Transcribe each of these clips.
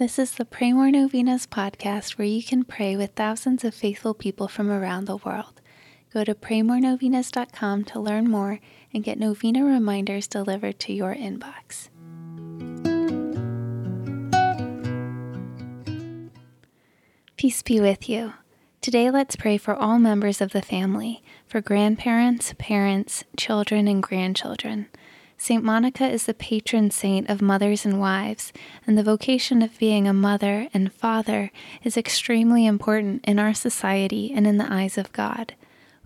This is the Pray More Novenas podcast where you can pray with thousands of faithful people from around the world. Go to praymorenovenas.com to learn more and get novena reminders delivered to your inbox. Peace be with you. Today, let's pray for all members of the family, for grandparents, parents, children, and grandchildren. St. Monica is the patron saint of mothers and wives, and the vocation of being a mother and father is extremely important in our society and in the eyes of God.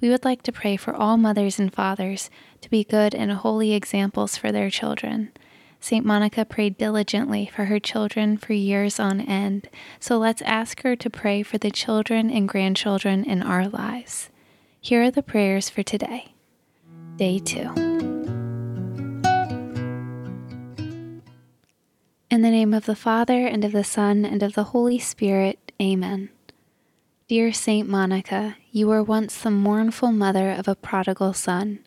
We would like to pray for all mothers and fathers to be good and holy examples for their children. St. Monica prayed diligently for her children for years on end, so let's ask her to pray for the children and grandchildren in our lives. Here are the prayers for today. Day 2. In the name of the Father, and of the Son, and of the Holy Spirit. Amen. Dear Saint Monica, you were once the mournful mother of a prodigal son.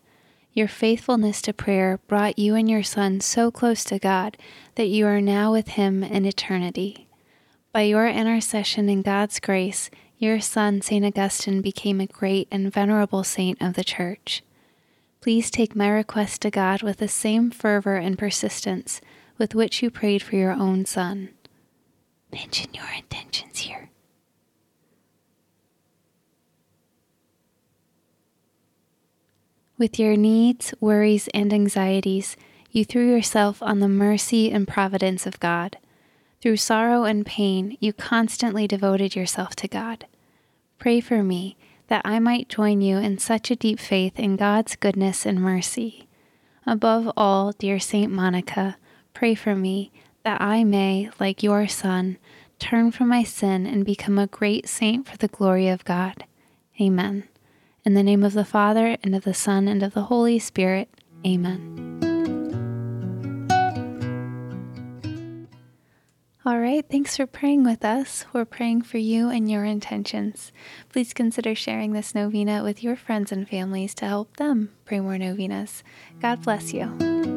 Your faithfulness to prayer brought you and your son so close to God that you are now with him in eternity. By your intercession and God's grace, your son, St. Augustine, became a great and venerable saint of the Church. Please take my request to God with the same fervor and persistence with which you prayed for your own son. Mention your intentions here. With your needs, worries, and anxieties, you threw yourself on the mercy and providence of God. Through sorrow and pain, you constantly devoted yourself to God. Pray for me that I might join you in such a deep faith in God's goodness and mercy. Above all, dear Saint Monica, pray for me that I may, like your Son, turn from my sin and become a great saint for the glory of God. Amen. In the name of the Father, and of the Son, and of the Holy Spirit. Amen. All right, thanks for praying with us. We're praying for you and your intentions. Please consider sharing this novena with your friends and families to help them pray more novenas. God bless you.